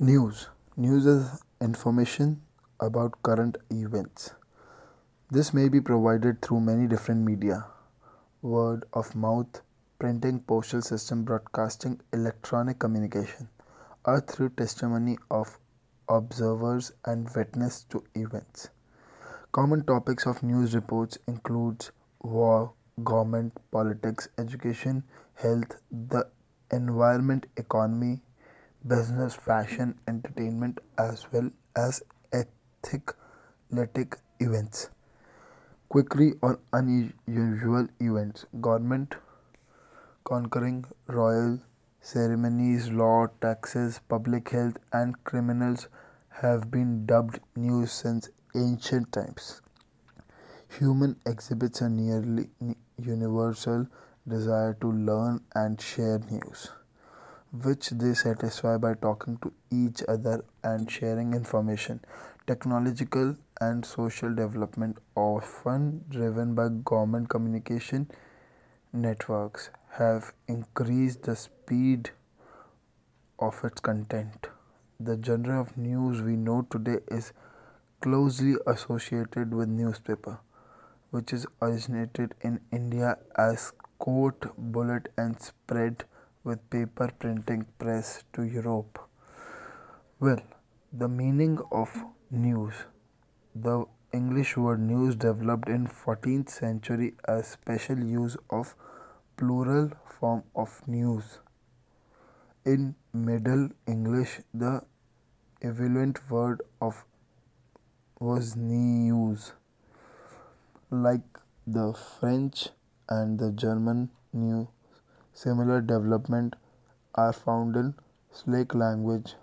News. News is information about current events. This may be provided through many different media word of mouth, printing, postal system, broadcasting, electronic communication, or through testimony of observers and witness to events. Common topics of news reports includes war, government, politics, education, health, the environment, economy, business, fashion, entertainment, as well as athletic events. Quickly or unusual events, government conquering royal ceremonies, law, taxes, public health, and criminals have been dubbed news since ancient times. Human exhibits a nearly universal desire to learn and share news which they satisfy by talking to each other and sharing information. Technological and social development, often driven by government communication networks, have increased the speed of its content. The genre of news we know today is closely associated with newspaper, which is originated in India as court, bullet, and spread with paper printing press to Europe. Well, the meaning of news. The English word news developed in 14th century as special use of plural form of news. In Middle English, the equivalent word of was news. Like the French and the German new Similar development are found in Slavic language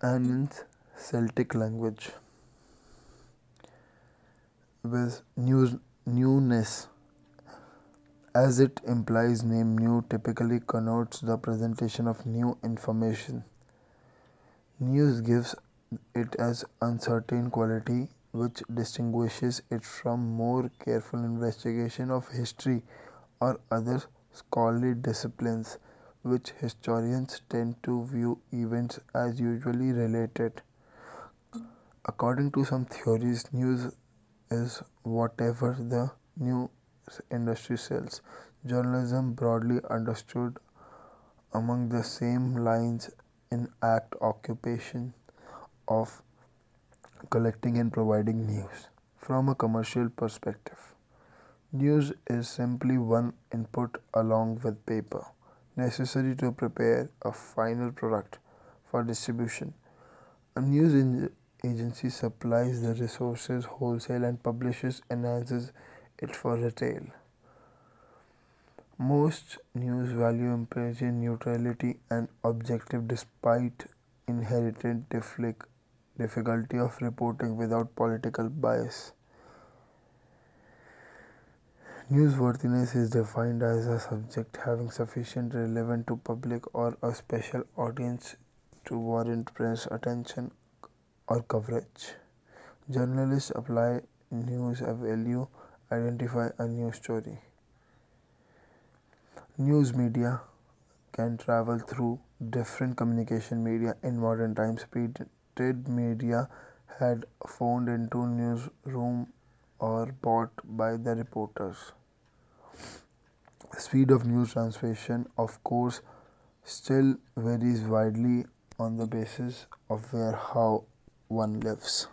and in Celtic language. With news, newness, as it implies name new, typically connotes the presentation of new information. News gives it as uncertain quality which distinguishes it from more careful investigation of history or other scholarly disciplines which historians tend to view events as usually related. According to some theories, news is whatever the news industry sells. Journalism, broadly understood among the same lines in act occupation of collecting and providing news. From a commercial perspective, news is simply one input along with paper necessary to prepare a final product for distribution. A news agency supplies the resources wholesale and publishes enhances it for retail. Most news value implies neutrality and objective despite inherited inherent difficulty of reporting without political bias. Newsworthiness is defined as a subject having sufficient relevance to public or a special audience to warrant press attention or coverage. Journalists apply news value, identify a news story. News media can travel through different communication media in modern times. Printed media had phoned into newsroom or bought by the reporters. Speed of news transmission, of course, still varies widely on the basis of where how one lives.